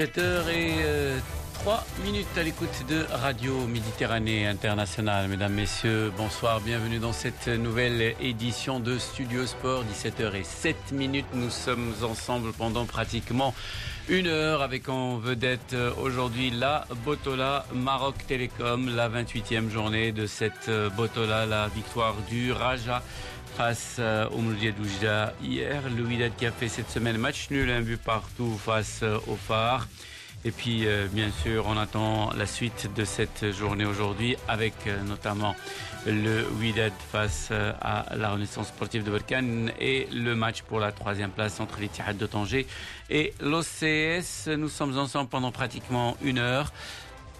17h et 3 minutes à l'écoute de Radio Méditerranée Internationale. Mesdames, Messieurs, bonsoir, bienvenue dans cette nouvelle édition de Studio Sport. 17h et 7 minutes, nous sommes ensemble pendant pratiquement une heure avec en vedette aujourd'hui la Botola Maroc Télécom, la 28e journée de cette Botola, la victoire du Raja face au Mouloudia Doujda hier. Le Wydad qui a fait cette semaine match nul, un but partout face au Phare. Et puis, euh, bien sûr, on attend la suite de cette journée aujourd'hui avec euh, notamment le Wydad face euh, à la Renaissance sportive de Berkane et le match pour la troisième place entre l'Itihad de Tanger et l'OCS. Nous sommes ensemble pendant pratiquement une heure.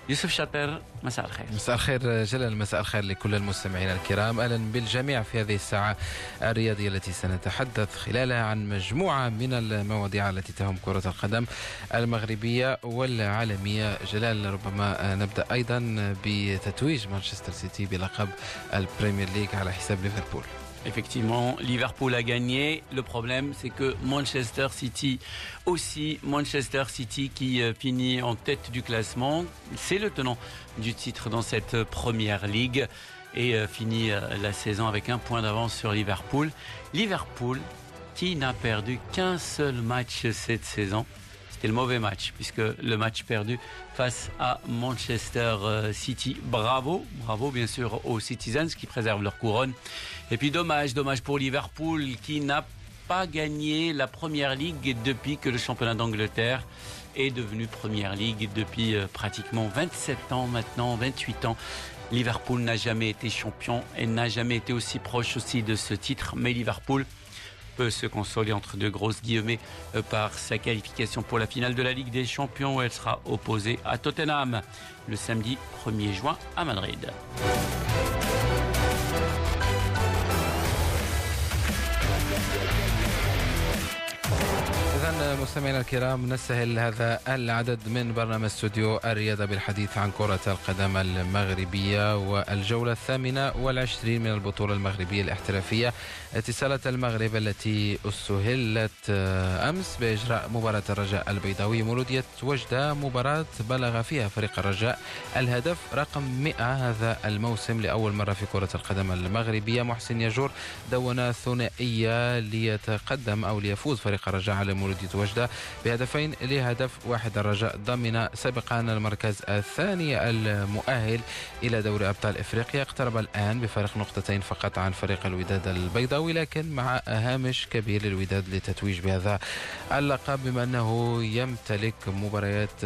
يوسف شاطر مساء الخير. مساء الخير جلال مساء الخير لكل المستمعين الكرام. أهلا بالجميع في هذه الساعة الرياضية التي سنتحدث خلالها عن مجموعة من المواضيع التي تهم كرة القدم المغربية والعالمية. جلال ربما نبدأ أيضا بتتويج مانشستر سيتي بلقب البريمير ليج على حساب ليفربول. Effectivement, Liverpool a gagné. Le problème, c'est que Manchester City aussi, Manchester City qui euh, finit en tête du classement, c'est le tenant du titre dans cette première ligue et euh, finit euh, la saison avec un point d'avance sur Liverpool. Liverpool qui n'a perdu qu'un seul match cette saison. C'était le mauvais match, puisque le match perdu face à Manchester euh, City. Bravo, bravo bien sûr aux Citizens qui préservent leur couronne. Et puis dommage, dommage pour Liverpool qui n'a pas gagné la première ligue depuis que le championnat d'Angleterre est devenu première ligue depuis euh, pratiquement 27 ans maintenant, 28 ans. Liverpool n'a jamais été champion et n'a jamais été aussi proche aussi de ce titre, mais Liverpool se consoler entre deux grosses guillemets euh, par sa qualification pour la finale de la Ligue des Champions où elle sera opposée à Tottenham le samedi 1er juin à Madrid. مستمعينا الكرام نسهل هذا العدد من برنامج استوديو الرياضة بالحديث عن كرة القدم المغربية والجولة الثامنة والعشرين من البطولة المغربية الاحترافية. اتصالات المغرب التي استهلت أمس بإجراء مباراة الرجاء البيضاوي مولودية وجدة. مباراة بلغ فيها فريق الرجاء الهدف رقم 100 هذا الموسم لأول مرة في كرة القدم المغربية. محسن يجور دون ثنائية ليتقدم أو ليفوز فريق الرجاء على مولودية وجدة بهدفين لهدف واحد الرجاء ضمن سابقا المركز الثاني المؤهل إلى دوري أبطال إفريقيا. اقترب الآن بفارق نقطتين فقط عن فريق الوداد البيضاوي لكن مع هامش كبير للوداد للتتويج بهذا اللقب بما أنه يمتلك مباريات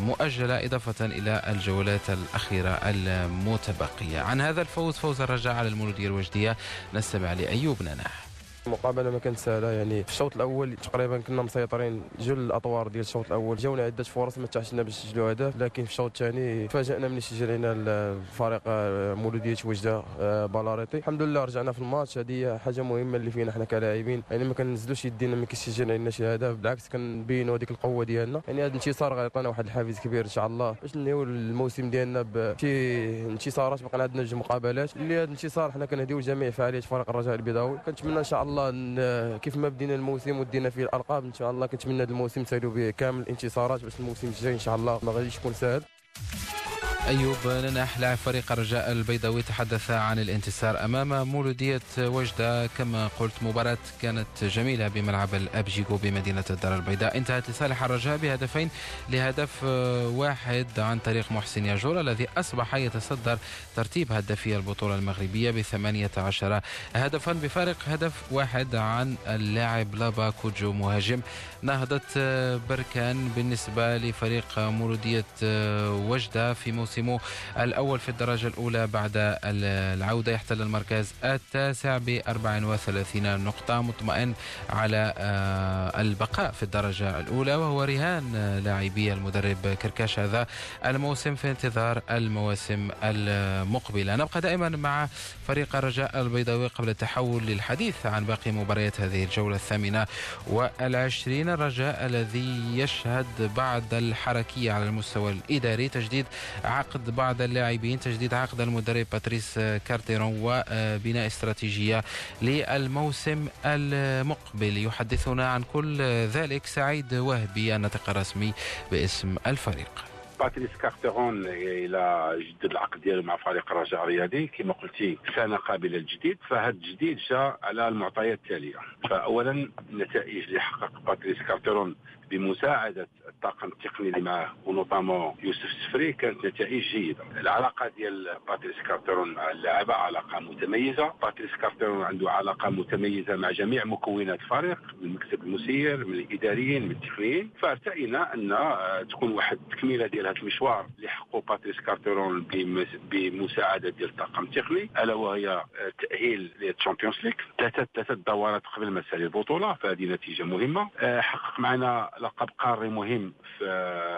مؤجلة إضافة إلى الجولات الأخيرة المتبقية. عن هذا الفوز فوز الرجاء على المولودية الوجدية. نستمع لأيوب نناح. المقابله ما كانت سهلة. يعني في الشوط الأول تقريبا كنا مسيطرين جل الأطوار ديال الشوط الأول. جاونا عدة فرص ما نجحناش باش نسجلوا هدف لكن في الشوط الثاني تفاجئنا من سجل الفريق آه، مولودية وجدة آه، بالاريتي الحمد لله رجعنا في الماتش. هذه حاجة مهمة اللي فينا حنا كلاعبين. يعني ما كنزلوش يدينا ما كيسجل لنا شي هدف بالعكس كنبينوا هذيك القوة ديالنا. يعني هذا الانتصار غيعطينا واحد الحافز كبير إن شاء الله باش نهيو الموسم ديالنا بشي انتصارات. بقى عندنا جوج مقابلات. اللي هذا الانتصار حنا كنهديو جميع فعاليات فريق الرجاء البيضاوي. كنتمنى إن شاء الله كيف ما بدينا الموسم ودينا فيه الالقاب إن شاء الله كنتمنى هذا الموسم نسالوا به كامل الانتصارات باش الموسم الجاي إن شاء الله ما غاديش يكون سهل. أيوب ننح لاعب فريق الرجاء البيضاوي تحدث عن الانتصار أمام مولودية وجدة. كما قلت مباراة كانت جميلة بملعب الأبجيكو بمدينة الدار البيضاء. انتهت لصالح الرجاء بهدفين لهدف واحد عن طريق محسن ياجور الذي أصبح يتصدر ترتيب هدافي البطولة المغربية بثمانية عشر هدفا بفارق هدف واحد عن اللاعب لابا كوجو مهاجم. نهضة بركان بالنسبة لفريق مولودية وجدة في موسم موسمه الأول في الدرجة الأولى بعد العودة. يحتل المركز التاسع ب 34 نقطة. مطمئن على آه، البقاء في الدرجة الأولى وهو رهان لاعبي المدرب كركاش هذا الموسم في انتظار المواسم المقبلة. نبقى دائما مع فريق الرجاء البيضاوي قبل التحول للحديث عن باقي مباريات هذه الجولة الثامنة والعشرين. الرجاء الذي يشهد بعد الحركية على المستوى الإداري تجديد عقد بعض اللاعبين تجديد عقد المدرب باتريس كارتيرون وبناء استراتيجية للموسم المقبل. يحدثنا عن كل ذلك سعيد وهبي الناطق الرسمي باسم الفريق. باتريس كارتيرون إلى جدد العقد ديالو مع فريق الرجاء الرياضي كما قلتي سنه قابله للتجديد فهذا التجديد جاء على المعطيات التالية. فاولا النتائج اللي حقق باتريس كارتيرون بمساعدة الطاقم التقني اللي معه و notamment يوسف السفري كانت نتائج جيدة. العلاقة ديال باتريس كارتيرون مع اللاعبه علاقة متميزة. باتريس كارتيرون عنده علاقة متميزة مع جميع مكونات الفريق من المكتب المسير من الإداريين من التقنيين. فارتئينا أن تكون واحد التكميله ديال هذا المشوار اللي حققه باتريس كارتيرون بمساعدة ديال الطاقم التقني. ألا وهي التاهيل للتشامبيونز ليغ. ثلاثة ثلاثة دورات قبل ما تسالي البطولة فهذه نتيجة مهمة. حقق معنا لقب قاري مهم في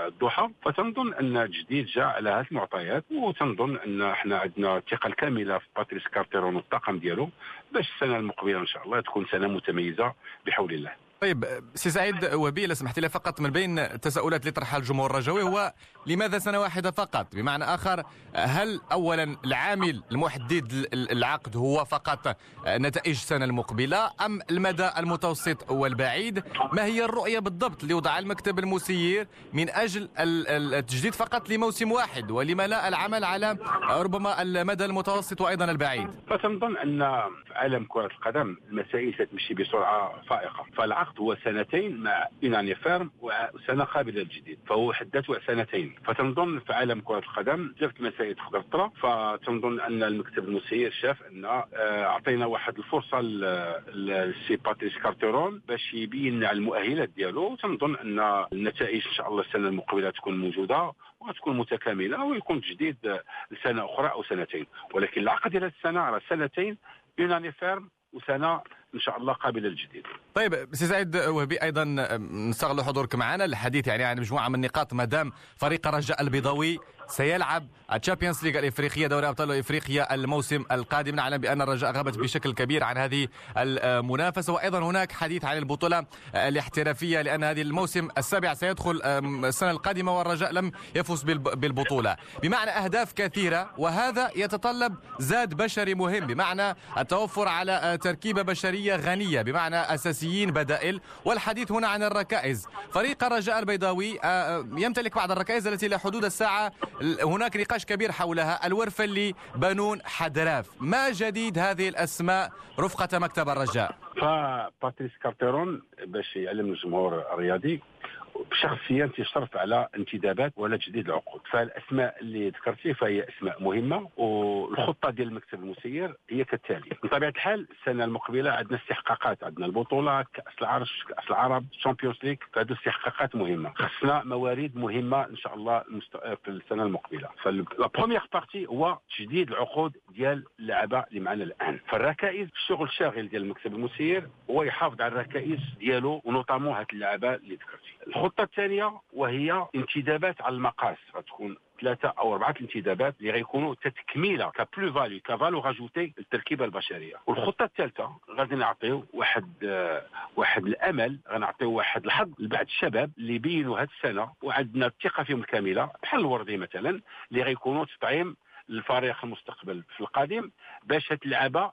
الدوحة فتنظن أن التجديد جاء على هذه المعطيات وتنظن أن إحنا عندنا الثقة الكاملة في باتريس كارتيرون والطاقم ديالو باش السنة المقبلة إن شاء الله تكون سنة متميزة بحول الله. طيب سي سعيد وبي لو سمحت لي فقط من بين التساؤلات اللي طرحها الجمهور الرجوي هو لماذا سنة واحدة فقط؟ بمعنى آخر هل اولا العامل المحدد العقد هو فقط نتائج السنة المقبلة أم المدى المتوسط والبعيد؟ ما هي الرؤية بالضبط اللي وضعها المكتب المسير من أجل التجديد فقط لموسم واحد؟ ولما لا العمل على ربما المدى المتوسط وأيضا البعيد؟ فتنظن أن عالم كرة القدم المسائل ستمشي بسرعة فائقة فالعقد العقد هو سنتين مع une année ferme وسنة قابلة للتجديد. فهو حدته سنتين. فتنظن في عالم كرة القدم المسائل تقدر تطرا فتنظن أن المكتب المسير شاف أن آه، أعطينا واحد الفرصة لسي باتريس كارتيرون باش يبين على المؤهلات ديالو. تنظن أن النتائج إن شاء الله السنة المقبلة تكون موجودة وتكون متكاملة ويكون تجديد لسنه أخرى أو سنتين. ولكن العقد ديال السنة على سنتين une année ferme وسنة إن شاء الله قابله للتجديد. طيب سي سعيد وهبي أيضا نستغل حضورك معنا للحديث يعني عن مجموعة من النقاط ما دام فريق الرجاء البيضاوي سيلعب الشامبيونز ليغ الإفريقية دوري أبطال إفريقيا الموسم القادم. نعلم بأن الرجاء غابت بشكل كبير عن هذه المنافسة. وأيضا هناك حديث عن البطولة الاحترافية لأن هذه الموسم السابع سيدخل السنة القادمة والرجاء لم يفز بالبطولة. بمعنى أهداف كثيرة وهذا يتطلب زاد بشري مهم. بمعنى التوفر على تركيبة بشرية غنية بمعنى أساسيين بدائل والحديث هنا عن الركائز. فريق الرجاء البيضاوي يمتلك بعض الركائز التي لا حدود الساعة. هناك نقاش كبير حولها. الورفلي بنون حدراف. ما جديد هذه الأسماء رفقة مكتب الرجاء؟ فباتريس كارتيرون باش يعلم الجمهور الرياضي شخصيا تشرف على انتدابات ولا تجديد العقود. فالأسماء اللي ذكرتي فهي أسماء مهمة والخطة ديال المكتب المسير هي كالتالي. بطبيعة الحال السنة المقبلة عندنا استحقاقات عندنا البطوله كأس العرش كأس العرب الشامبيونز ليغ فهذو استحقاقات مهمة. خصنا موارد مهمة إن شاء الله في السنة المقبلة. ف la première partie هو تجديد العقود ديال اللعبة اللي معنا الآن. فالركائز الشغل الشاغل ديال المكتب المسير هو يحافظ على الركائز ديالو و notamment هاد اللعبة اللي ذكرتي. الخطة الثانية وهي انتدابات على المقاس. غتكون ثلاثة أو أربعة الانتدابات اللي غيكونوا تكميلة ك plus-value ك valeur ajoutée للتركيبة البشرية. والخطة الثالثة غادي نعطيو واحد آه واحد الأمل غنعطيو واحد الحظ لبعض الشباب اللي بينوا هذه السنة وعندنا الثقة فيهم الكامله بحال الوردي مثلا اللي غيكونوا تطعيم للفريق المستقبل في القادم باش هاد اللعابة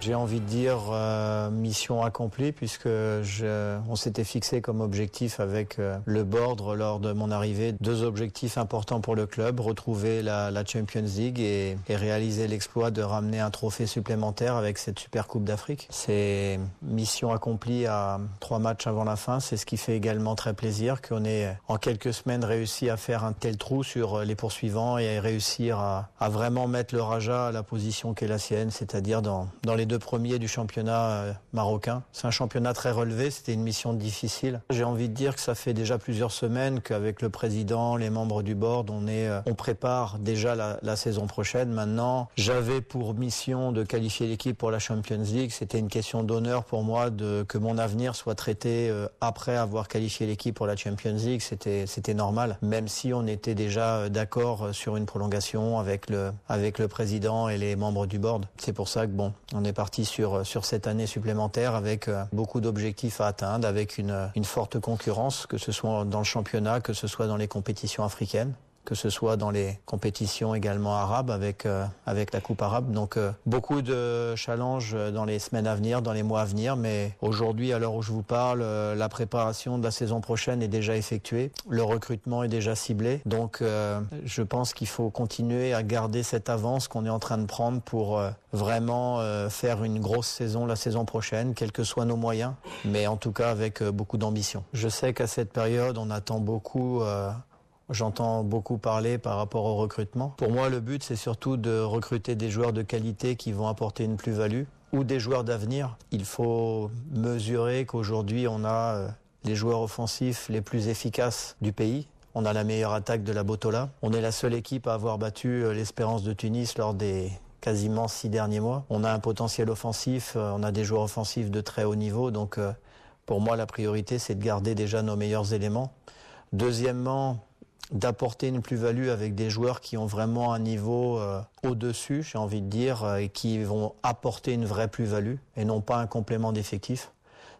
J'ai envie de dire euh, mission accomplie puisque je, on s'était fixé comme objectif avec euh, le board lors de mon arrivée deux objectifs importants pour le club retrouver la, la Champions League et, et réaliser l'exploit de ramener un trophée supplémentaire avec cette Super Coupe d'Afrique. C'est mission accomplie à trois matchs avant la fin. C'est ce qui fait également très plaisir qu'on ait en quelques semaines réussi à faire un tel trou sur les poursuivants et réussir à, à vraiment mettre le Raja à la position qui est la sienne, c'est-à-dire dans, dans les deux premiers du championnat marocain. C'est un championnat très relevé, c'était une mission difficile. J'ai envie de dire que ça fait déjà plusieurs semaines qu'avec le président, les membres du board, on, est, on prépare déjà la, la saison prochaine. Maintenant, j'avais pour mission de qualifier l'équipe pour la Champions League. C'était une question d'honneur pour moi de, que mon avenir soit traité après avoir qualifié l'équipe pour la Champions League. C'était, c'était normal, même si on était déjà d'accord sur une prolongation avec le, avec le président et les membres du board. C'est pour ça que bon, on est parti sur, sur cette année supplémentaire avec euh, beaucoup d'objectifs à atteindre, avec une, une forte concurrence, que ce soit dans le championnat, que ce soit dans les compétitions africaines que ce soit dans les compétitions également arabes avec, euh, avec la Coupe arabe. Donc euh, beaucoup de challenges dans les semaines à venir, dans les mois à venir, mais aujourd'hui, à l'heure où je vous parle, euh, la préparation de la saison prochaine est déjà effectuée, le recrutement est déjà ciblé. Donc je pense qu'il faut continuer à garder cette avance qu'on est en train de prendre pour vraiment faire une grosse saison la saison prochaine, quels que soient nos moyens, mais en tout cas avec beaucoup d'ambition. Je sais qu'à cette période, on attend beaucoup J'entends beaucoup parler par rapport au recrutement. Pour moi, le but, c'est surtout de recruter des joueurs de qualité qui vont apporter une plus-value ou des joueurs d'avenir. Il faut mesurer qu'aujourd'hui, on a euh, les joueurs offensifs les plus efficaces du pays. On a la meilleure attaque de la Botola. On est la seule équipe à avoir battu euh, l'Espérance de Tunis lors des quasiment six derniers mois. On a un potentiel offensif, euh, on a des joueurs offensifs de très haut niveau. Donc, pour moi, la priorité, c'est de garder déjà nos meilleurs éléments. Deuxièmement, d'apporter une plus-value avec des joueurs qui ont vraiment un niveau euh, au-dessus, j'ai envie de dire, euh, et qui vont apporter une vraie plus-value et non pas un complément d'effectif.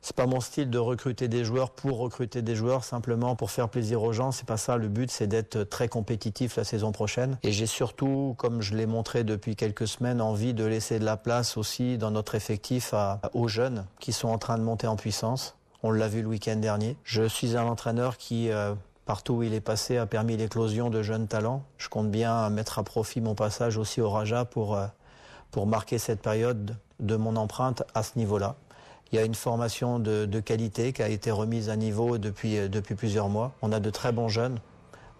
C'est pas mon style de recruter des joueurs pour recruter des joueurs simplement pour faire plaisir aux gens. C'est pas ça. Le but, c'est d'être très compétitif la saison prochaine. Et j'ai surtout, comme je l'ai montré depuis quelques semaines, envie de laisser de la place aussi dans notre effectif aux jeunes qui sont en train de monter en puissance. On l'a vu le week-end dernier. Je suis un entraîneur qui euh, partout où il est passé a permis l'éclosion de jeunes talents. Je compte bien mettre à profit mon passage aussi au Raja pour, euh, marquer cette période de mon empreinte à ce niveau-là. Il y a une formation de, qualité qui a été remise à niveau depuis, euh, depuis plusieurs mois. On a de très bons jeunes.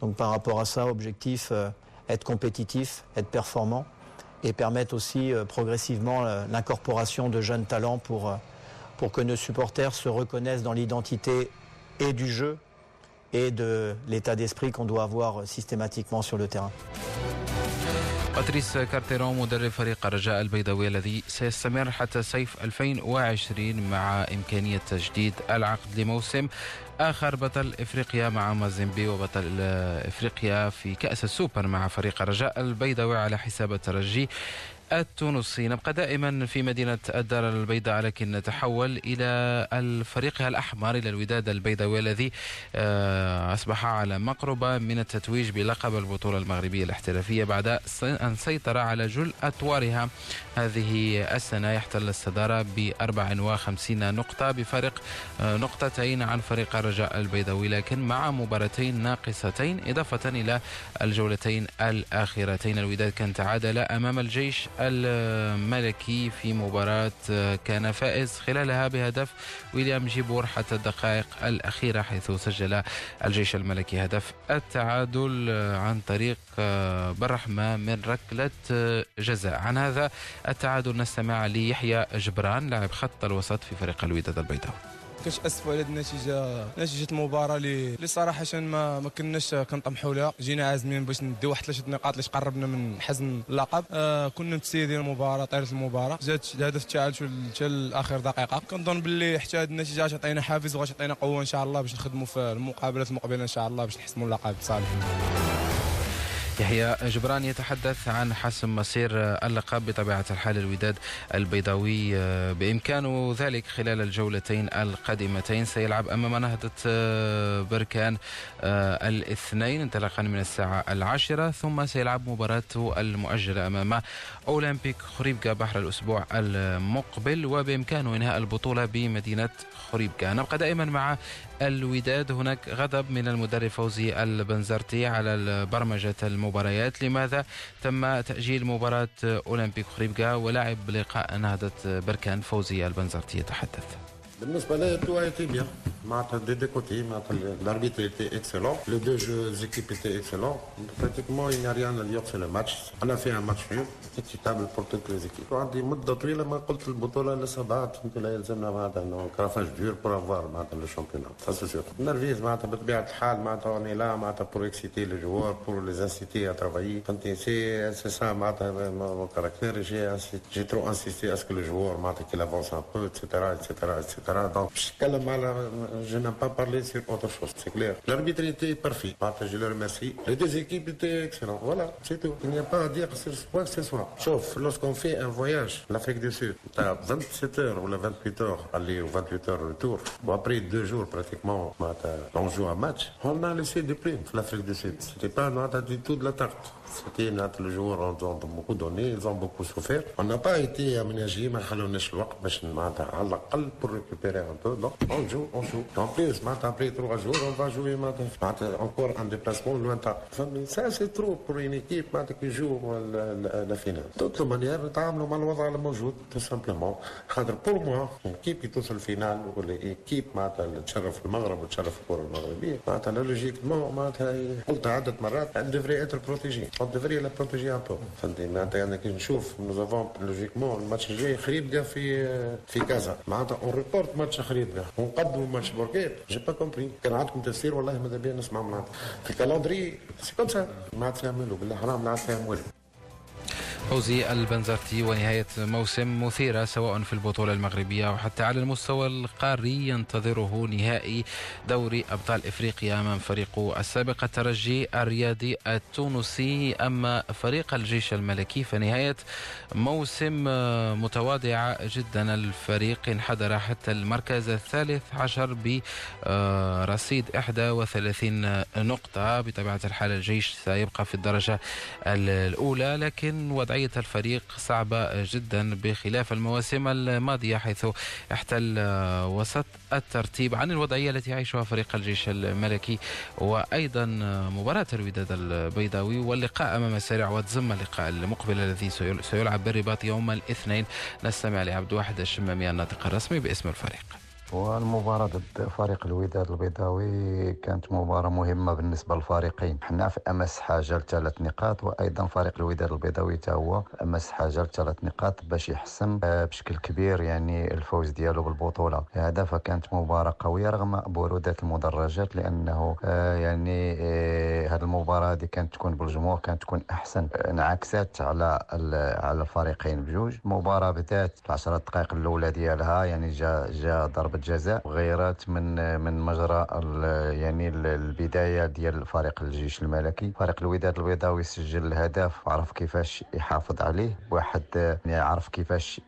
Donc par rapport à ça, objectif, euh, être compétitif, être performant et permettre aussi progressivement l'incorporation de jeunes talents pour que nos supporters se reconnaissent dans l'identité et du jeu et de l'état d'esprit qu'on doit avoir systématiquement sur le terrain. باتريس كارتيرون مدرب فريق الرجاء البيضاوي الذي سيستمر حتى صيف 2020 مع إمكانية تجديد العقد لموسم آخر بطل إفريقيا مع مازيمبي وبطل إفريقيا في كأس السوبر مع فريق الرجاء البيضاوي على حساب الترجي التونسي. نبقى دائما في مدينة الدار البيضاء لكن نتحول إلى الفريق الأحمر إلى الوداد البيضاوي الذي آه، أصبح على مقربة من التتويج بلقب البطولة المغربية الاحترافية بعد أن سيطر على جل أطوارها. هذه السنة يحتل الصدارة ب 54 نقطة بفارق آه، نقطتين عن فريق الرجاء البيضاوي لكن مع مباراتين ناقصتين إضافة إلى الجولتين الأخيرتين. الوداد كان تعادل أمام الجيش الملكي في مباراة كان فائز خلالها بهدف ويليام جيبور حتى الدقائق الأخيرة حيث سجل الجيش الملكي هدف التعادل عن طريق برحمة من ركلة جزاء. عن هذا التعادل نستمع ليحيى جبران لاعب خط الوسط في فريق الوداد البيضاوي. كنت اسف على النتيجة؟ نتيجة المباراة اللي صراحة ما ما كناش كنطمحوا لها. جينا عازمين باش نديو واحد ثلاثة نقاط اللي قربنا من حزم اللقب. آه كنا متسيدين المباراة طيرت المباراة. جات الهدف التعادل حتى لاخر دقيقة. كنظن باللي حتى هذه النتيجه غتعطينا حافز وغتعطينا قوة إن شاء الله باش نخدموا في المقابلات المقبلة إن شاء الله باش نحسموا اللقب صالح يحيى جبران يتحدث عن حسم مصير اللقب بطبيعة الحال الوداد البيضاوي. بإمكانه ذلك خلال الجولتين القادمتين سيلعب أمام نهضة آه، بركان آه، الاثنين انطلاقا من الساعة العاشرة ثم سيلعب مباراته المؤجلة أمام أولمبيك خريبكا بحر الأسبوع المقبل وبإمكانه إنهاء البطولة بمدينة خريبكا. نبقى دائما مع الوداد. هناك غضب من المدرب فوزي البنزرتي على برمجة المباريات. لماذا تم تأجيل مباراة أولمبيك خريبكا ولعب لقاء نهضة بركان فوزي البنزرتي يتحدث؟ بالنسبة لي ايتي بيان des deux côtés, l'arbitre était excellent, les deux jeux, équipes étaient excellents. Pratiquement, il n'y a rien à dire sur le match. On a fait un match nul, équitable pour toutes les équipes. عندي مدة طويلة ما قلت البطولة لسه بعد فهمت لا يلزمنا معناتها كرافاج دور بور افوار معناتها لو شامبيونات سا سي سور نرفيز معناتها بطبيعة الحال معناتها اوني لا معناتها بور اكسيتي لي جوار بور لي انسيتي ا ترافايي فهمتني سي سي سا معناتها مون كاركتير جي جي ترو انسيستي اسكو لو جوار معناتها كيل افونس ان بو اتسيتيرا اتسيتيرا اتسيتيرا دونك باش نتكلم على je n'ai pas parlé sur autre chose, c'est clair. L'arbitre était parfait. Je le remercie. Les deux équipes étaient excellentes. Voilà, c'est tout. Il n'y a pas à dire sur quoi que ce soit. Sauf lorsqu'on fait un voyage, l'Afrique du Sud, à 27 heures ou 28 heures aller ou 28 heures retour, après deux jours pratiquement, on joue un match, on a laissé des primes, l'Afrique du Sud. C'était pas du tout de la tarte. C'était notre le jour, on a beaucoup donné, ils ont beaucoup n'a pas été aménagé, mais à l'aqal pour récupérer un peu. Donc, on joue, on joue. En plus, après trois jours, on va jouer encore un déplacement lointain. Ça, c'est trop pour une équipe qui joue la, finale. De toute manière, نتعاملوا مع الوضع الموجود tout simplement. Pour moi, l'équipe qui توصل الفينال والإيكيب معناتها اللي تشرف المغرب وتشرف الكرة المغربية معناتها لوجيكمون معناتها قلت عدة مرات devrait être protégée. On devrait la protéger un peu. فهمتني معناتها يعني كي نشوف nous avons لوجيكمون الماتش الجاي خريبكا في في كازا معناتها اون ريبورت ماتش خريبكا ونقدموا ماتش بوركيت جي با كومبري كان عندكم تفسير والله ماذا بيا نسمع معناتها في كالندري سي كوم سا ما عاد بالله حرام لا عاد فيها فوزي البنزرتي ونهاية موسم مثيرة سواء في البطولة المغربية وحتى على المستوى القاري ينتظره نهائي دوري أبطال إفريقيا من فريق السابق الترجي الرياضي التونسي. أما فريق الجيش الملكي فنهاية موسم متواضعة جدا. الفريق انحدر حتى المركز الثالث عشر برصيد 31 نقطة. بطبيعة الحال الجيش سيبقى في الدرجة الأولى لكن وضعية وضعية الفريق صعبة جدا بخلاف المواسم الماضية حيث احتل وسط الترتيب عن الوضعية التي يعيشها فريق الجيش الملكي. وأيضا مباراة الوداد البيضاوي واللقاء أمام سريع وتزم اللقاء المقبل الذي سيلعب بالرباط يوم الاثنين. نستمع لعبد واحد الشمامية الناطق الرسمي باسم الفريق. والمباراة ضد فريق الوداد البيضاوي كانت مباراة مهمة بالنسبة للفريقين. حنا في أمس حاجة لثلاث نقاط وأيضا فريق الوداد البيضاوي تا هو أمس حاجة لثلاث نقاط باش يحسن آه، بشكل كبير يعني الفوز ديالو بالبطولة. هذا فكانت مباراة قوية رغم برودة المدرجات لأنه آه، يعني آه، هذه المباراة دي كانت تكون بالجمهور كانت تكون أحسن. انعكست على على الفريقين بجوج. المباراة بدات في 10 دقائق الأولى ديالها يعني جا جا ضربة الجزاء غيرت من من مجرى يعني البداية ديال فريق الجيش الملكي. فريق الوداد البيضاوي سجل الهدف عرف كيفاش يحافظ عليه. واحد يعني كيفاش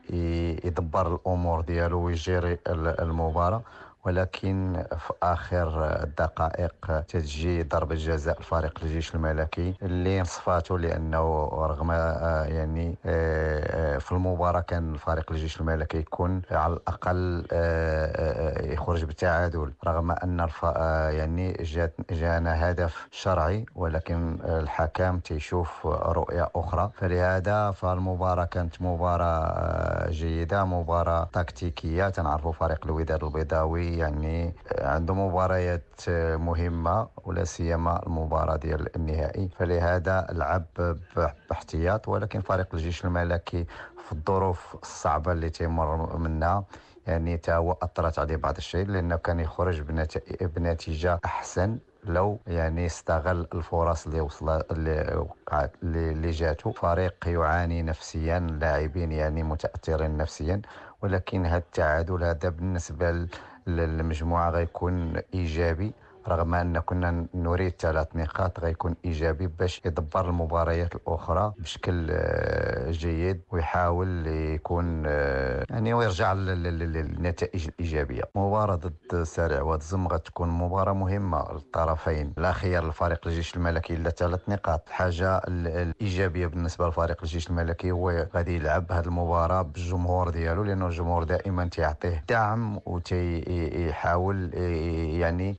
يدبر الأمور ديالو ويجيري المباراة. ولكن في آخر الدقائق تجي ضربه جزاء الفريق الجيش الملكي اللي صفاته لأنه رغم آه، يعني آه، في المباراة كان الفريق الجيش الملكي يكون على الأقل آه، يخرج بالتعادل رغم أن يعني جانا هدف شرعي ولكن الحكم تيشوف رؤية أخرى. فلهذا فالمباراة كانت مباراة جيدة مباراة تكتيكية. تنعرفوا فريق الوداد البيضاوي يعني عنده مباريات مهمة ولا سيما المباراة ديال النهائي. فلهذا لعب باحتياط ولكن فريق الجيش الملكي في الظروف الصعبة اللي تيمر منها يعني تا هو أثرت عليه بعض الشيء لأنه كان يخرج بنتيجة أحسن لو يعني استغل الفرص اللي وصل اللي اللي جاتو فريق يعاني نفسيا لاعبين يعني متأثرين نفسيا ولكن هذا التعادل هذا بالنسبة المجموعه غيكون إيجابي. رغم أن كنا نريد ثلاث نقاط غيكون إيجابي باش يدبر المباريات الأخرى بشكل آه، جيد ويحاول يكون آه، يعني ويرجع للنتائج الايجابيه مباراة ضد سارع واتزم غتكون مباراة مهمة للطرفين. لا خيار لفريق الجيش الملكي إلا ثلاث نقاط. الحاجة الايجابيه بالنسبة لفريق الجيش الملكي هو غادي يلعب هذه المباراة بالجمهور ديالو لأنه الجمهور دائما تيعطيه دعم وتيحاول يعني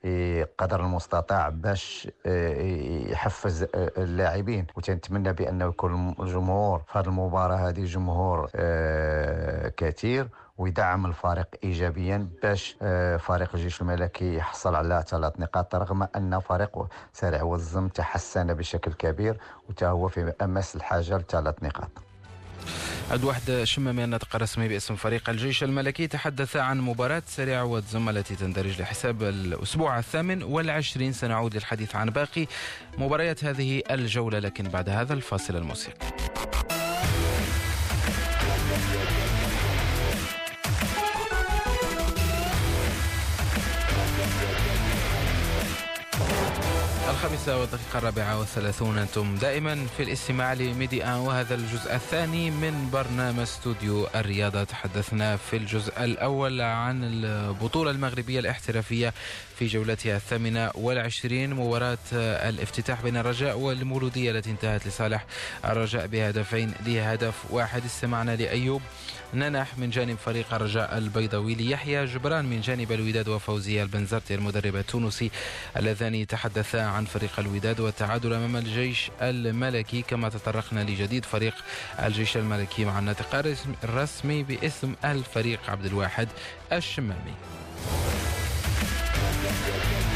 قدر المستطاع باش آه، يحفز آه، اللاعبين. وتنتمنى بأنه يكون الجمهور في هذه المباراة هذه جمهور آه، كثير. ويدعم الفريق ايجابيا باش فريق الجيش الملكي يحصل على ثلاث نقاط رغم أن فريق سريع والزم تحسن بشكل كبير وتهو في أمس الحاجة لثلاث نقاط. عد واحد شمامي الناطق الرسمي باسم فريق الجيش الملكي. تحدث عن مباراة سريع واتزم التي تندرج لحساب الأسبوع الثامن والعشرين. سنعود للحديث عن باقي مباريات هذه الجولة لكن بعد هذا الفاصل الموسيقي الخامسة والدقيقة الرابعة والثلاثون. أنتم دائما في الاستماع لميدي آن وهذا الجزء الثاني من برنامج استوديو الرياضة. تحدثنا في الجزء الأول عن البطولة المغربية الاحترافية في جولتها الثامنة والعشرين مباراة الافتتاح بين الرجاء والمولودية التي انتهت لصالح الرجاء بهدفين لهدف واحد. استمعنا لأيوب. ننح من جانب فريق الرجاء البيضاوي ليحيى جبران من جانب الوداد وفوزية البنزرتي المدرب التونسي اللذان تحدثا عن فريق الوداد والتعادل أمام الجيش الملكي كما تطرقنا لجديد فريق الجيش الملكي مع الناطق الرسمي باسم الفريق عبد الواحد الشمامي.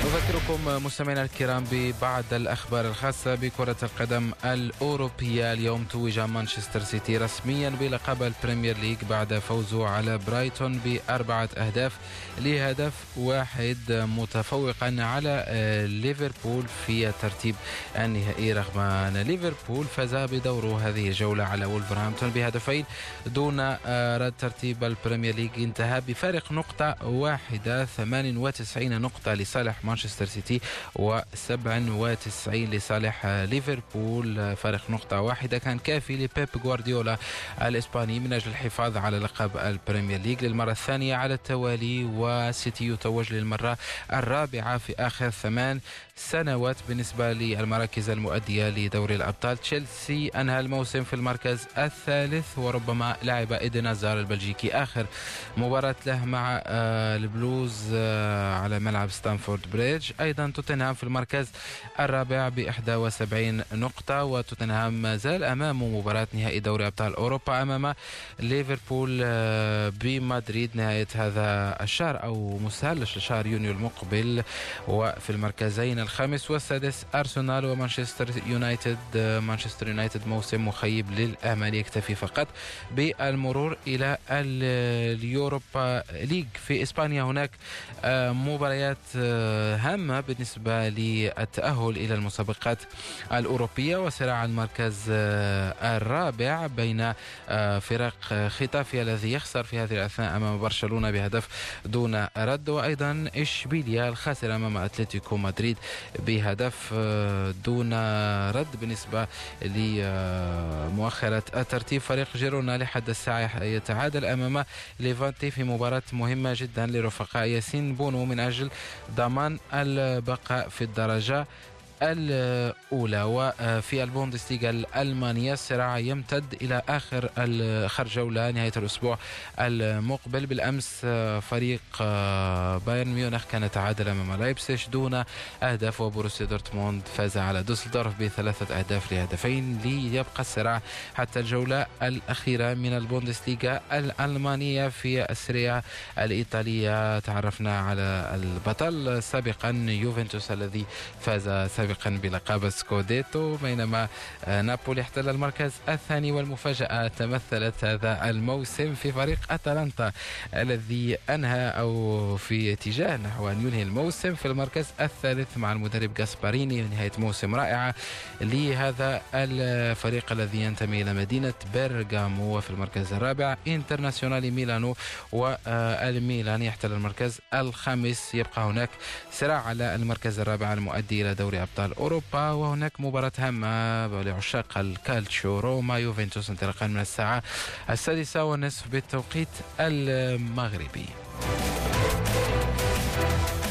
نذكركم مستمعينا الكرام ببعض الأخبار الخاصة بكرة القدم الأوروبية. اليوم توج مانشستر سيتي رسميا بلقب البريمير ليج بعد فوزه على برايتون بأربعة أهداف لهدف واحد متفوقا على آه، ليفربول في الترتيب النهائي. رغم أن ليفربول فاز بدوره هذه الجولة على ولفرهامبتون بهدفين دون آه، رد ترتيب البريمير ليج انتهى بفارق نقطة واحدة 98 نقطة لصالح مانشستر سيتي و97 لصالح ليفربول. فارق نقطة واحدة كان كافي لبيب غوارديولا الإسباني من أجل الحفاظ على لقب البريمير ليج للمرة الثانية على التوالي وسيتي يتوج للمرة الرابعة في آخر ثمان سنوات بالنسبة للمراكز المؤدية لدوري الأبطال. تشيلسي أنهى الموسم في المركز الثالث وربما لعب إيدن هازار البلجيكي. آخر مباراة له مع آه، البلوز آه، على ملعب ستانفورد بريدج. أيضا توتنهام في المركز الرابع ب 71 نقطة وتوتنهام ما زال أمامه مباراة نهائي دوري أبطال أوروبا أمام ليفربول آه، بمدريد. نهاية هذا الشهر أو مستهل شهر يونيو المقبل وفي المركزين الخامس والسادس أرسنال ومانشستر يونايتد. مانشستر يونايتد موسم مخيب للآمال يكتفي فقط بالمرور إلى اليوروبا ليج. في إسبانيا هناك آه، مباريات آه، هامة بالنسبة للتأهل إلى المسابقات الأوروبية وصراع المركز آه، الرابع بين فرق ختافي الذي يخسر في هذه الأثناء أمام برشلونة بهدف دون رد وأيضا إشبيليا الخاسر أمام أتلتيكو مدريد. بهدف آه، دون رد بالنسبة لمؤخرة الترتيب. فريق جيرونا لحد الساعة يتعادل أمام ليفانتي في مباراة مهمة جدا لرفقاء ياسين بونو من أجل ضمان البقاء في الدرجة الأولى وفي البوندسليغا الألمانية الصراع يمتد إلى آخر آخر جولة نهاية الأسبوع المقبل. بالأمس فريق بايرن ميونخ كان تعادل أمام لايبسيش دون أهداف وبروسيا دورتموند فاز على دوسلدورف بثلاثة أهداف لهدفين ليبقى الصراع حتى الجولة الأخيرة من البوندسليغا الألمانية في السيري أ الإيطالية. تعرفنا على البطل سابقا يوفنتوس الذي فاز سابقا. سابقا بلقب سكوديتو بينما آه، نابولي احتل المركز الثاني والمفاجأة تمثلت هذا الموسم في فريق أتلانتا الذي أنهى أو في اتجاه نحو أن ينهي الموسم في المركز الثالث مع المدرب جاسباريني نهاية موسم رائعة لهذا الفريق الذي ينتمي إلى مدينة بيرغامو وفي المركز الرابع انترناسيونالي ميلانو والميلان يحتل المركز الخامس. يبقى هناك صراع على المركز الرابع المؤدي إلى دوري أبطال أبطال أوروبا وهناك مباراة هامة لعشاق الكالتشو روما يوفنتوس انطلاقا من الساعة السادسة والنصف بالتوقيت المغربي.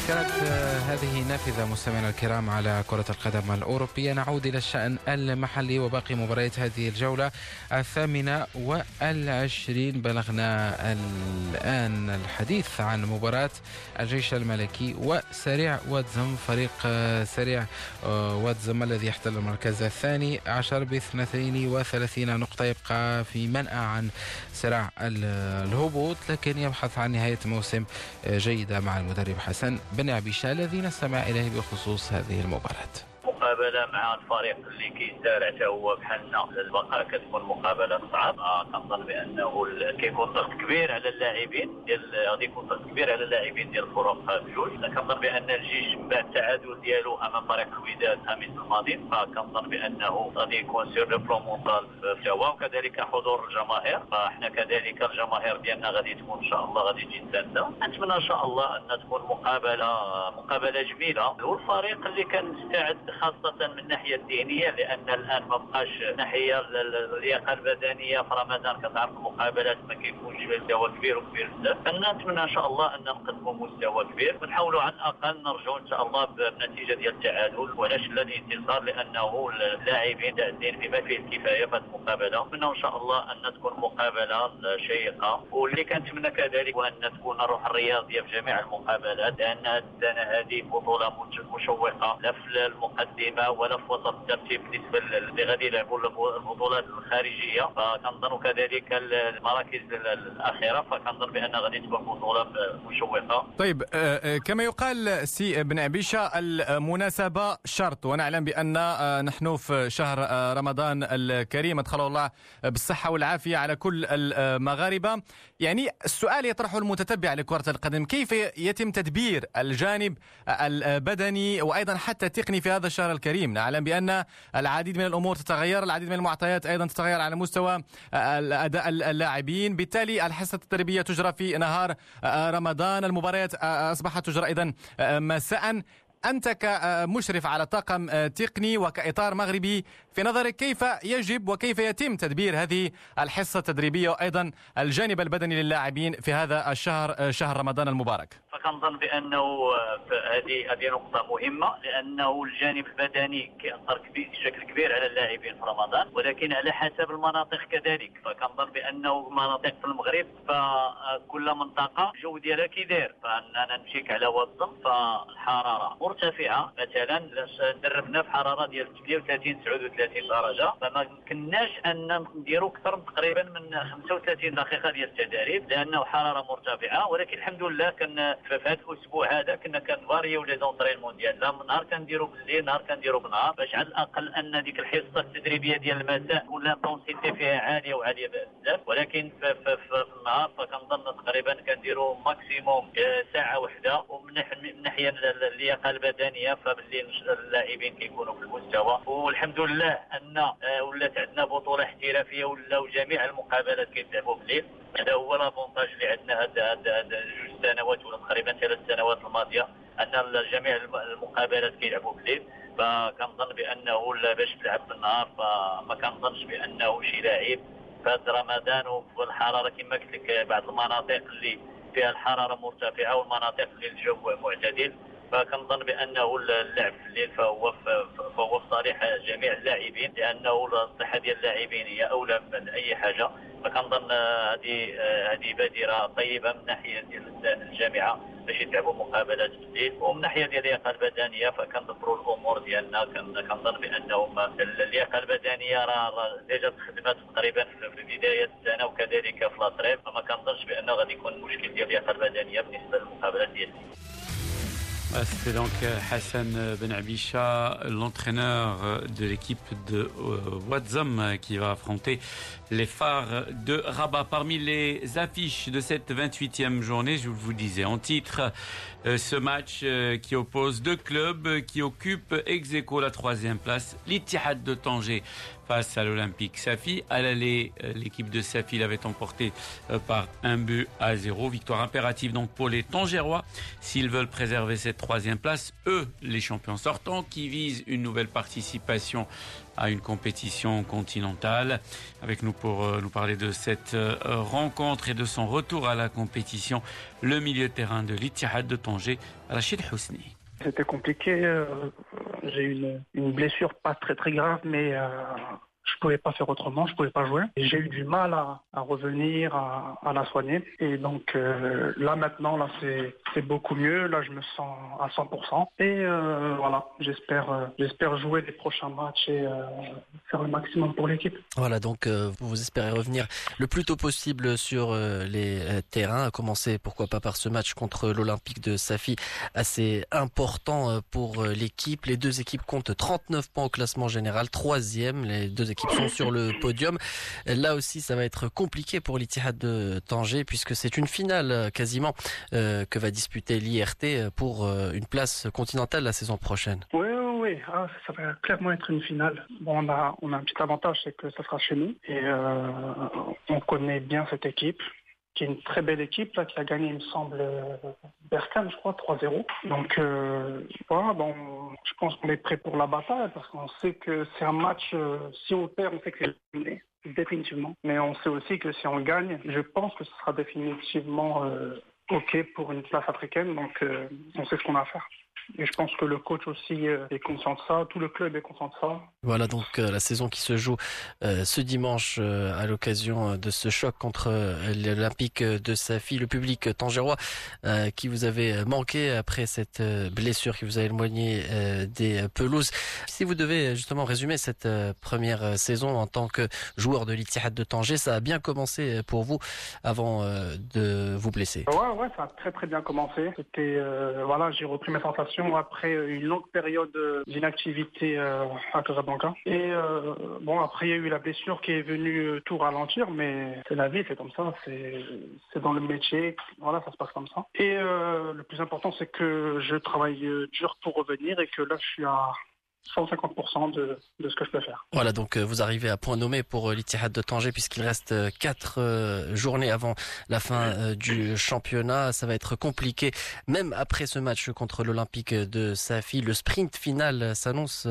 كانت آه، هذه نافذة مستمعينا الكرام على كرة القدم الأوروبية. نعود إلى الشأن المحلي وباقي مباريات هذه الجولة الثامنة والعشرين. بلغنا الآن الحديث عن مباراة الجيش الملكي وسريع واتزم فريق آه، سريع آه، واتزم الذي يحتل المركز الثاني عشر ب 32 نقطة. يبقى في منأى عن صراع الهبوط لكن يبحث عن نهاية موسم جيدة مع المدرب حسن بن عبيشة الذي نستمع إليه بخصوص هذه المباراة. مقابله مع الفريق اللي كيسارع حتى هو بحالنا البقاء كتكون مقابلة صعبة. كنظن بأنه كيكون ضغط كبير على اللاعبين ديال غادي يكون ضغط كبير على اللاعبين ديال الفرق بجوج كنظن بأن الجيش من بعد التعادل ديالو أمام فريق الوداد الخميس الماضي. فكنظن بأنه غادي يكون سير لو بلون مونتال في وكذلك حضور الجماهير. فإحنا كذلك الجماهير ديالنا غادي تكون إن شاء الله غادي تجي تسانده نتمنى إن شاء الله أن تكون مقابله مقابلة جميلة. والفريق اللي كان مستعد خاصة من الناحية الذهنية لأن الآن ما بقاش ناحية اللياقة البدنية في رمضان كتعرف المقابلات ما كيكونش مستوى كبير وكبير بزاف. فنتمنى إن شاء الله أن نقدموا مستوى كبير. ونحاولوا على الأقل نرجعوا إن شاء الله بنتيجة ديال التعادل. وعلاش الانتصار لأنه اللاعبين داعين بما فيه الكفاية في المقابلة. نتمنى إن شاء الله أن تكون مقابلة شيقة. واللي كنتمنى كذلك هو أن تكون الروح الرياضية في جميع المقابلات. لأن السنة هذه بطولة مشوقة. لا في المقدمة المقدمه ولا في وسط الترتيب بالنسبة اللي غادي يلعبوا البطولات الخارجية. فكنظن كذلك المراكز الأخيرة فكنظن بأن غادي تكون بطولة مشوقة. طيب آه، آه، كما يقال سي بن عبيشة المناسبة شرط ونعلم بأن آه، نحن في شهر رمضان الكريم ادخله الله بالصحة والعافية على كل المغاربة. يعني السؤال يطرحه المتتبع لكرة القدم كيف يتم تدبير الجانب البدني وأيضا حتى التقني في هذا الشهر؟ الكريم الكريم. نعلم بأن العديد من الأمور تتغير العديد من المعطيات أيضا تتغير على مستوى أداء اللاعبين. بالتالي الحصة التدريبية تجرى في نهار رمضان. المباريات أصبحت تجرى أيضا مساء. أنت كمشرف على طاقم تقني وكإطار مغربي في نظرك كيف يجب وكيف يتم تدبير هذه الحصة التدريبية وأيضا الجانب البدني للاعبين في هذا الشهر شهر رمضان المبارك؟ فكنظن بأنه هذه هذه نقطة مهمة لأنه الجانب البدني كيأثر بشكل كبير على اللاعبين في رمضان ولكن على حسب المناطق كذلك. فكنظن بأنه مناطق في المغرب فكل منطقة الجو ديالها كي داير فأننا نمشيك على وسط فالحرارة مرتفعة. مثلا دربنا في حرارة ديال 38 39 درجه فما يمكنناش أن نديروا أكثر تقريبا من 35 دقيقة ديال التدريب لأنه حراره مرتفعة. ولكن الحمد لله كان في هذا الأسبوع هذا كنا كنفاريو لي زونطرينمون ديالنا نهار كنديروا بالليل نهار كنديروا بالنهار. باش على الأقل أن ديك الحصة التدريبية ديال المساء ولا l'intensité فيها عالية وعالية بزاف. ولكن في, في, في النهار فكنظن تقريبا كنديروا maximum ساعة واحدة ومن ناحية اللياقة البدنية فباللي اللاعبين كيكونوا في المستوى. والحمد لله أن آه، ولات عندنا بطولة احترافية ولاو جميع المقابلات كيتلعبوا بالليل هذا هو l'avantage اللي عندنا هاد جوج سنوات ولا تقريبا ثلاث سنوات الماضية أن جميع المقابلات كيلعبوا بالليل فكنظن بأنه باش تلعب بالنهار فما كنظنش بأنه شي لاعب في رمضان وفي الحراره كما قلت لك بعض المناطق اللي فيها الحرارة مرتفعة والمناطق اللي الجو معتدل. فكنظن بأنه اللعب في الليل فهو فهو في صالح جميع اللاعبين لأنه الصحة ديال اللاعبين هي أولى من أي حاجة. فكنظن هذه هذه بادرة طيبة من ناحية ديال الجامعة باش يلعبوا مقابلات الليل ومن ناحية ديال اللياقه البدنية فكنظفروا الأمور ديالنا. كنظن بأنهم اللياقه البدنية راه ديجا تخدمات تقريبا في بداية السنة وكذلك في لاطريب فما كنظنش بأنه غادي يكون مشكل ديال اللياقه البدنية بالنسبة للمقابلات ديال Ah, c'était donc euh, Hassan Benabisha, l'entraîneur de l'équipe de euh, Wadzam qui va affronter les phares de Rabat. Parmi les affiches de cette 28e journée, je vous disais en titre, euh, ce match qui oppose deux clubs qui occupent ex la troisième place, l'Ittihad de Tanger face à l'Olympique Safi. À l'aller, euh, l'équipe de Safi l'avait emporté euh, par un but à zéro. Victoire impérative donc pour les Tangérois s'ils veulent préserver cette troisième place. Eux, les champions sortants, qui visent une nouvelle participation à une compétition continentale. Avec nous pour euh, nous parler de cette rencontre et de son retour à la compétition, le milieu de terrain de l'Ittihad de Tanger, Rachid Housni. C'était compliqué. J'ai eu une, blessure pas très très grave, mais euh, pouvais pas faire autrement, je pouvais pas jouer. J'ai eu du mal à, revenir, à, la soigner. Et donc euh, là maintenant, là c'est beaucoup mieux. Là je me sens à 100%. Et euh, voilà, j'espère euh, j'espère jouer les prochains matchs et faire le maximum pour l'équipe. Voilà, donc vous espérez revenir le plus tôt possible sur les terrains, à commencer pourquoi pas par ce match contre l'Olympique de Safi, assez important pour l'équipe. Les deux équipes comptent 39 points au classement général, troisième. Les deux équipes qui sont sur le podium. Là aussi, ça va être compliqué pour l'Itihad de Tanger puisque c'est une finale euh, quasiment euh, que va disputer l'IRT pour euh, une place continentale la saison prochaine. Oui, oui. Ah, ça va clairement être une finale. Bon, on a, on a un petit avantage, c'est que ça sera chez nous et on connaît bien cette équipe qui est une très belle équipe qui a gagné, il me semble, Berkane, je crois, 3-0. Donc euh, voilà, bon, je pense qu'on est prêt pour la bataille parce qu'on sait que c'est un match, euh, si on perd, on sait que c'est terminé, définitivement. Mais on sait aussi que si on gagne, je pense que ce sera définitivement euh, OK pour une place africaine. Donc on sait ce qu'on a à faire. Et je pense que le coach aussi euh, est conscient de ça, tout le club est conscient de ça. Voilà donc euh, la saison qui se joue euh, ce dimanche à l'occasion de ce choc contre l'Olympique de Safi, le public tangérois qui vous avait manqué après cette blessure qui vous a éloigné des pelouses. Si vous devez justement résumer cette première saison en tant que joueur de l'Ittihad de Tanger, ça a bien commencé pour vous avant de vous blesser? Ouais, ouais, ça a très très bien commencé. C'était voilà, j'ai repris mes sensations après une longue période d'inactivité euh, à Casablanca. Et euh, bon, après, il y a eu la blessure qui est venue euh, tout ralentir, mais c'est la vie, c'est comme ça, c'est dans le métier, voilà, ça se passe comme ça. Et le plus important, c'est que je travaille dur pour revenir et que là, je suis à 150% de, de, ce que je peux faire. Voilà, donc euh, vous arrivez à point nommé pour euh, l'Ittihad de Tanger puisqu'il reste euh, quatre journées avant la fin du championnat. Ça va être compliqué, même après ce match contre l'Olympique de Safi. Le sprint final s'annonce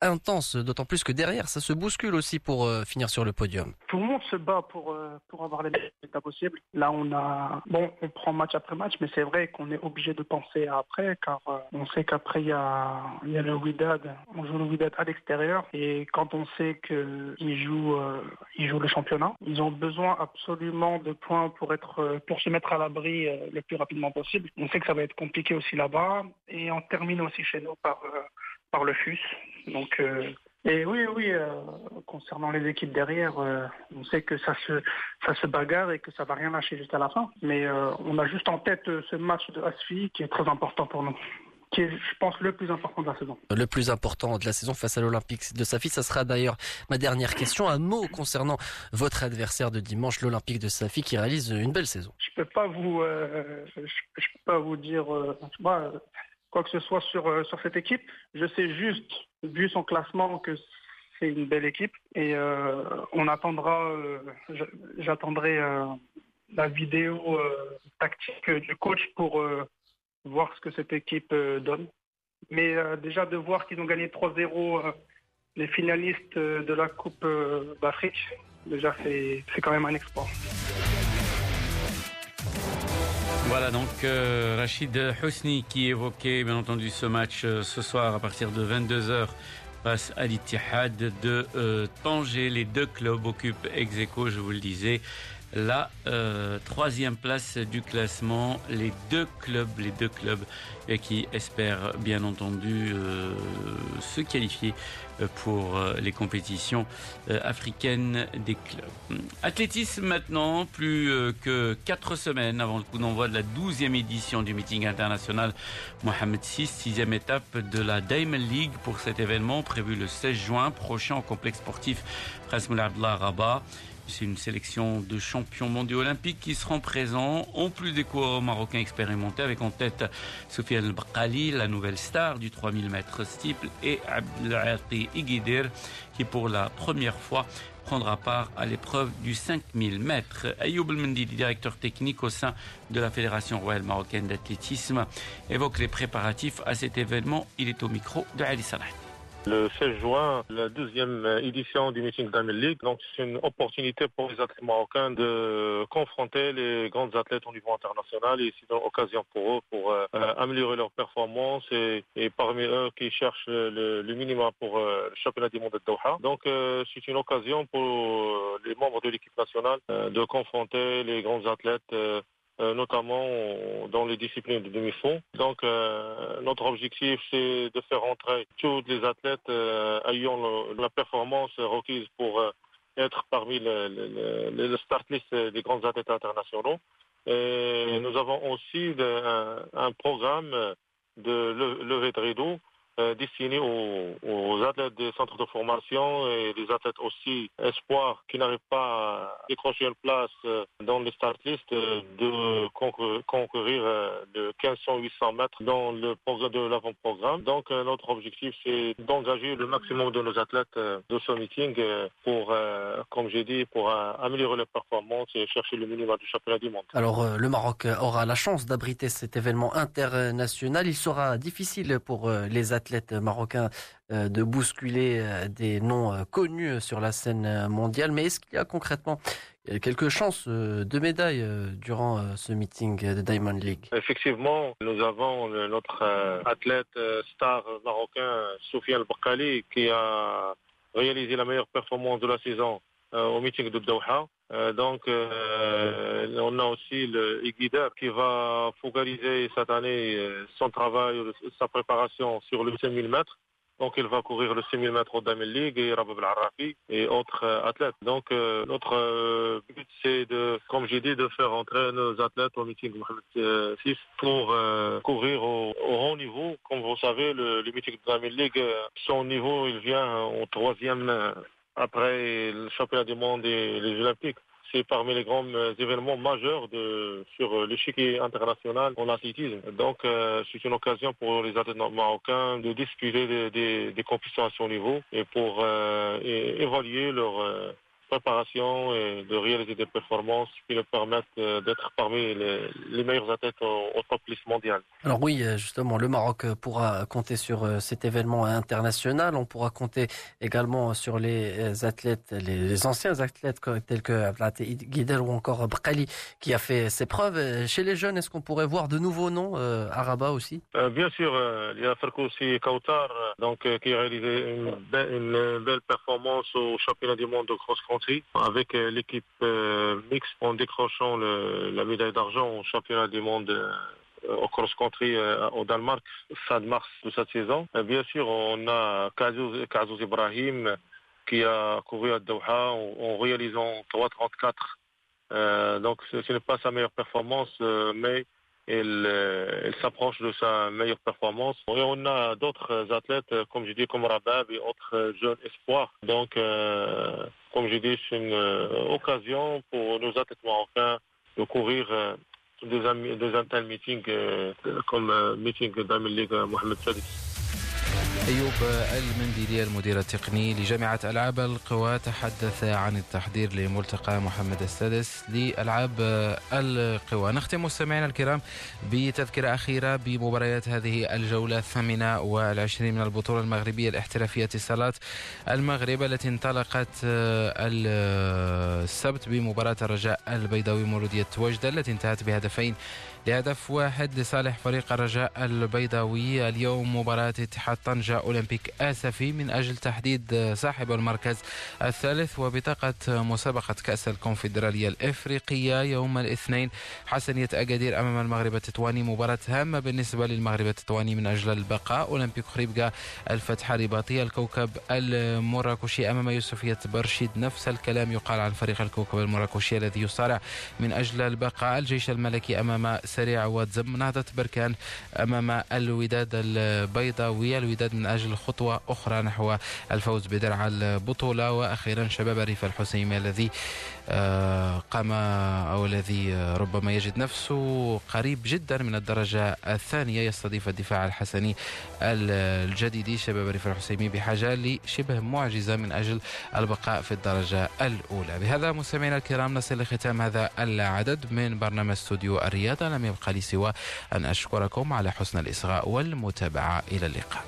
intense, d'autant plus que derrière, ça se bouscule aussi pour finir sur le podium. Tout le monde se bat pour, pour avoir les meilleurs résultats possibles. Là, on a, bon, on prend match après match, mais c'est vrai qu'on est obligé de penser à après, car on sait qu'après, il y a, il y a le Widad on joue le Wydad à l'extérieur et quand on sait qu'ils jouent, euh, ils jouent le championnat, ils ont besoin absolument de points pour être, euh, pour se mettre à l'abri euh, le plus rapidement possible. On sait que ça va être compliqué aussi là-bas et on termine aussi chez nous par par le FUS. Donc et oui, oui, concernant les équipes derrière, on sait que ça se, ça se bagarre et que ça va rien lâcher jusqu'à la fin. Mais on a juste en tête ce match de Asfi qui est très important pour nous qui est, je pense, le plus important de la saison. Le plus important de la saison face à l'Olympique de Safi, ça sera d'ailleurs ma dernière question. Un mot concernant votre adversaire de dimanche, l'Olympique de Safi, qui réalise une belle saison. Je peux pas vous, euh, je, peux pas vous dire euh, quoi que ce soit sur euh, sur cette équipe. Je sais juste, vu son classement, que c'est une belle équipe et on attendra. J'attendrai la vidéo tactique du coach pour voir ce que cette équipe euh, donne. Mais euh, déjà de voir qu'ils ont gagné 3-0 euh, les finalistes de la Coupe d'Afrique, déjà c'est quand même un exploit. Voilà donc Rachid Housni qui évoquait bien entendu ce match ce soir à partir de 22h face à l'Ittihad de Tanger. Les deux clubs occupent ex je vous le disais la euh, troisième place du classement. Les deux clubs, les deux clubs euh, qui espèrent bien entendu euh, se qualifier pour les compétitions africaines des clubs. Athlétisme maintenant, plus que quatre semaines avant le coup d'envoi de la douzième édition du meeting international Mohamed VI, sixième étape de la Diamond League pour cet événement prévu le 16 juin prochain au complexe sportif Prince Moulay Abdallah Rabat. C'est une sélection de champions mondiaux olympiques qui seront présents, en plus des coureurs marocains expérimentés, avec en tête Sofiane Bakali, la nouvelle star du 3000 mètres steeple, et Abdelati Igidir, qui pour la première fois prendra part à l'épreuve du 5000 mètres. Ayoub Mendy, directeur technique au sein de la Fédération royale marocaine d'athlétisme, évoque les préparatifs à cet événement. Il est au micro de Ali Salah. Le 16 juin, la deuxième édition du meeting d'Amel League. Donc, c'est une opportunité pour les athlètes marocains de confronter les grandes athlètes au niveau international et c'est une occasion pour eux pour euh, améliorer leur performance et, parmi eux qui cherchent le, minimum pour euh, le championnat du monde de Doha. Donc, euh, c'est une occasion pour les membres de l'équipe nationale de confronter les grands athlètes euh, notamment dans les disciplines de demi-fond. Donc euh, notre objectif c'est de faire entrer tous les athlètes euh, ayant la performance requise pour être parmi les, start list des grands athlètes internationaux. Et nous avons aussi un, programme de levée de rideau euh, destiné aux, athlètes des centres de formation et les athlètes aussi espoirs qui n'arrivent pas à décrocher une place euh, dans les start list euh, de concourir de 1500-800 mètres dans le programme de l'avant-programme. Donc notre objectif c'est d'engager le maximum de nos athlètes de ce meeting pour, comme j'ai dit, pour améliorer les performances et chercher le minimum du championnat du monde. Alors le Maroc aura la chance d'abriter cet événement international. Il sera difficile pour les athlètes athlètes marocains euh, de bousculer euh, des noms euh, connus sur la scène mondiale. Mais est-ce qu'il y a concrètement quelques chances de médailles durant ce meeting de Diamond League? Effectivement, nous avons notre athlète star marocain, Soufiane Bakali, qui a réalisé la meilleure performance de la saison au meeting de Doha. donc, on a aussi le Iguida qui va focaliser cette année son travail, sa préparation sur le 5000 mètres. Donc il va courir le 6000 mètres au Damel League et Rabab Al-Arafi et autres euh, athlètes. Donc euh, notre euh, but c'est de, comme j'ai dit, de faire entrer nos athlètes au meeting Mohamed 6 pour courir au, haut niveau. Comme vous savez, le, meeting de Damel League, son niveau il vient au troisième après le championnat du monde et les Olympiques c'est parmi les grands euh, événements majeurs de, sur euh, l'échiquier international en athlétisme. Donc, euh, c'est une occasion pour les athlètes marocains de discuter des, des, compétitions à son niveau et pour évaluer leur préparation et de réaliser des performances qui leur permettent euh, d'être parmi les, meilleurs athlètes au, top liste mondial. Alors oui, euh, justement, le Maroc euh, pourra compter sur cet événement international. On pourra compter également sur les athlètes, les anciens athlètes tels que Guidel ou encore Brkali qui a fait ses preuves. Chez les jeunes, est-ce qu'on pourrait voir de nouveaux noms à Rabat aussi? Bien sûr, il y a Farkoussi Kautar donc, qui a réalisé une, une belle performance au championnat du monde de cross-country avec euh, l'équipe euh, mixte en décrochant la médaille d'argent au championnat du monde euh, au cross-country au Danemark fin de mars de cette saison. bien sûr, on a Kazouz Ibrahim qui a couru à Doha en, réalisant 3.34. donc ce n'est pas sa meilleure performance, mais il, s'approche de sa meilleure performance. Et on a d'autres athlètes, comme je dis, comme Rabab et autres jeunes espoirs. Donc, comme je dis, c'est une euh, occasion pour nos athlètes marocains de courir euh, des, des un tel meeting euh, comme meeting Mohamed Sadis. أيوب المنديلي المدير التقني لجامعة ألعاب القوى تحدث عن التحضير لملتقى محمد السادس لألعاب القوى. نختم مستمعينا الكرام بتذكرة أخيرة بمباريات هذه الجولة الثامنة والعشرين من البطولة المغربية الاحترافية اتصالات المغرب التي انطلقت السبت بمباراة الرجاء البيضاوي مولودية وجدة التي انتهت بهدفين لهدف واحد لصالح فريق الرجاء البيضاوي. اليوم مباراة اتحاد طنجة أولمبيك آسفي من أجل تحديد صاحب المركز الثالث وبطاقة مسابقة كأس الكونفدرالية الإفريقية يوم الاثنين. حسنية أكادير أمام المغرب التطواني. مباراة هامة بالنسبة للمغرب التطواني من أجل البقاء. أولمبيك خريبكا الفتح الرباطية الكوكب المراكشي أمام يوسفية برشيد. نفس الكلام يقال عن فريق الكوكب المراكشي الذي يصارع من أجل البقاء. الجيش الملكي أمام سريع وتزم نهضة بركان أمام الوداد البيضاوية الوداد من أجل خطوة أخرى نحو الفوز بدرع البطولة. وأخيرا شباب ريف الحسيمي الذي قام أو الذي ربما يجد نفسه قريب جدا من الدرجة الثانية يستضيف الدفاع الحسني الجديد شباب ريف الحسيمي بحاجة لشبه معجزة من أجل البقاء في الدرجة الأولى. بهذا مستمعينا الكرام نصل لختام هذا العدد من برنامج استوديو الرياضة. لم يبقى لي سوى أن أشكركم على حسن الإصغاء والمتابعة. إلى اللقاء.